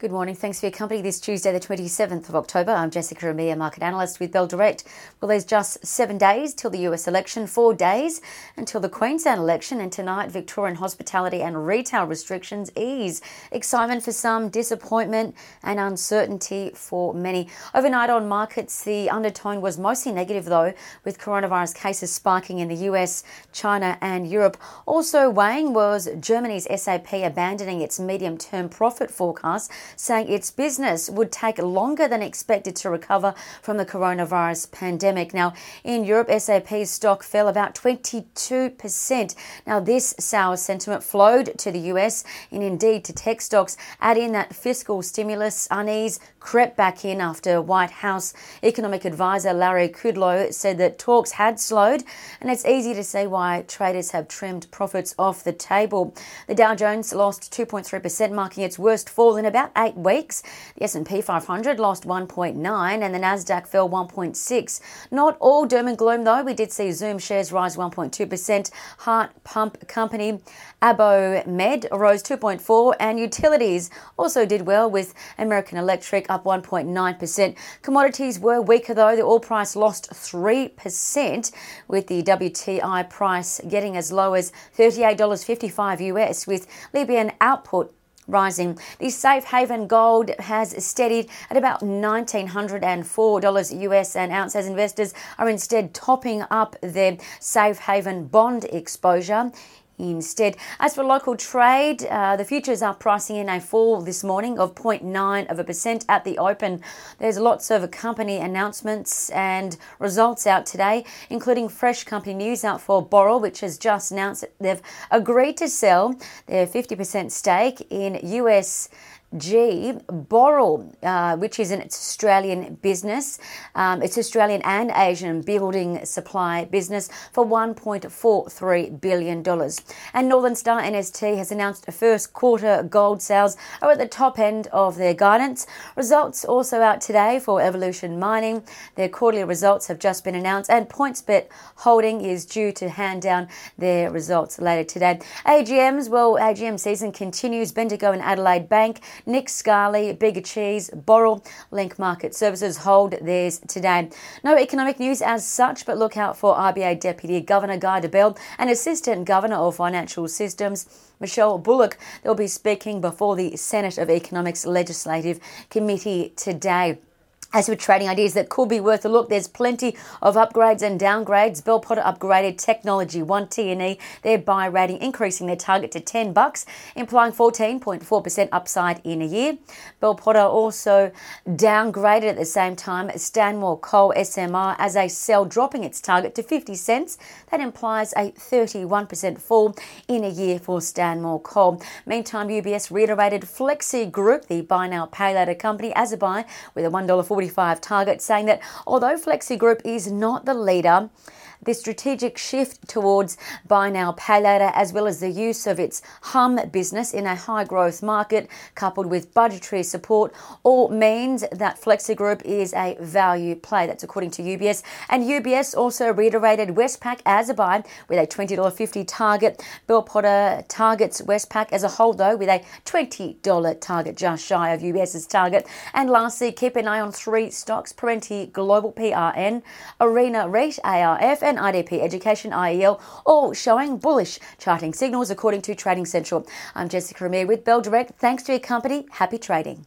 Good morning. Thanks for your company this Tuesday, the 27th of October. I'm Jessica Amir, market analyst with Bell Direct. Well, there's just seven days till the US election, four days until the Queensland election, and tonight, Victorian hospitality and retail restrictions ease. Excitement for some, disappointment and uncertainty for many. Overnight on markets, the undertone was mostly negative, though, with coronavirus cases spiking in the US, China, and Europe. Also weighing was Germany's SAP abandoning its medium term profit forecast saying its business would take longer than expected to recover from the coronavirus pandemic. Now, in Europe, SAP's stock fell about 22%. Now, this sour sentiment flowed to the US and indeed to tech stocks. Add in that fiscal stimulus unease crept back in after White House economic advisor Larry Kudlow said that talks had slowed, and it's easy to see why traders have trimmed profits off the table. The Dow Jones lost 2.3%, marking its worst fall in about eight weeks. The S&P 500 lost 1.9 and the Nasdaq fell 1.6. Not all doom and gloom though. We did see Zoom shares rise 1.2%. Heart Pump Company Abiomed rose 2.4 and utilities also did well with American Electric up 1.9%. Commodities were weaker though. The oil price lost 3% with the WTI price getting as low as $38.55 US with Libyan output rising. The safe haven gold has steadied at about $1,904 US an ounce as investors are instead topping up their safe haven bond exposure instead. As for local trade, uh, the futures are pricing in a fall this morning of 0.9 of a percent at the open. There's lots of company announcements and results out today, including fresh company news out for Boral, which has just announced that they've agreed to sell their 50% stake in US G, Boral, uh, which is an Australian business, um, it's Australian and Asian building supply business for $1.43 billion. And Northern Star NST has announced first quarter gold sales are at the top end of their guidance. Results also out today for Evolution Mining. Their quarterly results have just been announced, and PointsBet Holding is due to hand down their results later today. AGMs, well, AGM season continues. Bendigo and Adelaide Bank Nick Scali, Bega Cheese, Boral, Link Market Services hold theirs today. No economic news as such, but look out for RBA Deputy Governor Guy Debelle and Assistant Governor of Financial Systems. Michelle Bullock. They'll be speaking before the Senate of Economics Legislative Committee today. As for trading ideas that could be worth a look, there's plenty of upgrades and downgrades. Bell Potter upgraded Technology One TNE, their buy rating increasing their target to 10 bucks, implying 14.4% upside in a year. Bell Potter also downgraded at the same time Stanmore Coal SMR as a sell, dropping its target to 50 cents. That implies a 31% fall in a year for Stanmore Coal. Meantime, UBS reiterated Flexi Group, the buy now pay later company, as a buy with a $1.40 45 target, saying that although Flexi Group is not the leader, the strategic shift towards buy now, pay later, as well as the use of its humm business in a high growth market, coupled with budgetary support, all means that Flexi Group is a value play. That's according to UBS. And UBS also reiterated Westpac as a buy with a $20.50 target. Bell Potter targets Westpac as a whole, though, with a $20 target, just shy of UBS's target. And lastly, keep an eye on three stocks Perenti Global PRN, Arena REIT ARF, and IDP Education IEL, all showing bullish charting signals according to Trading Central. I'm Jessica Amir with Bell Direct. Thanks to your company. Happy trading.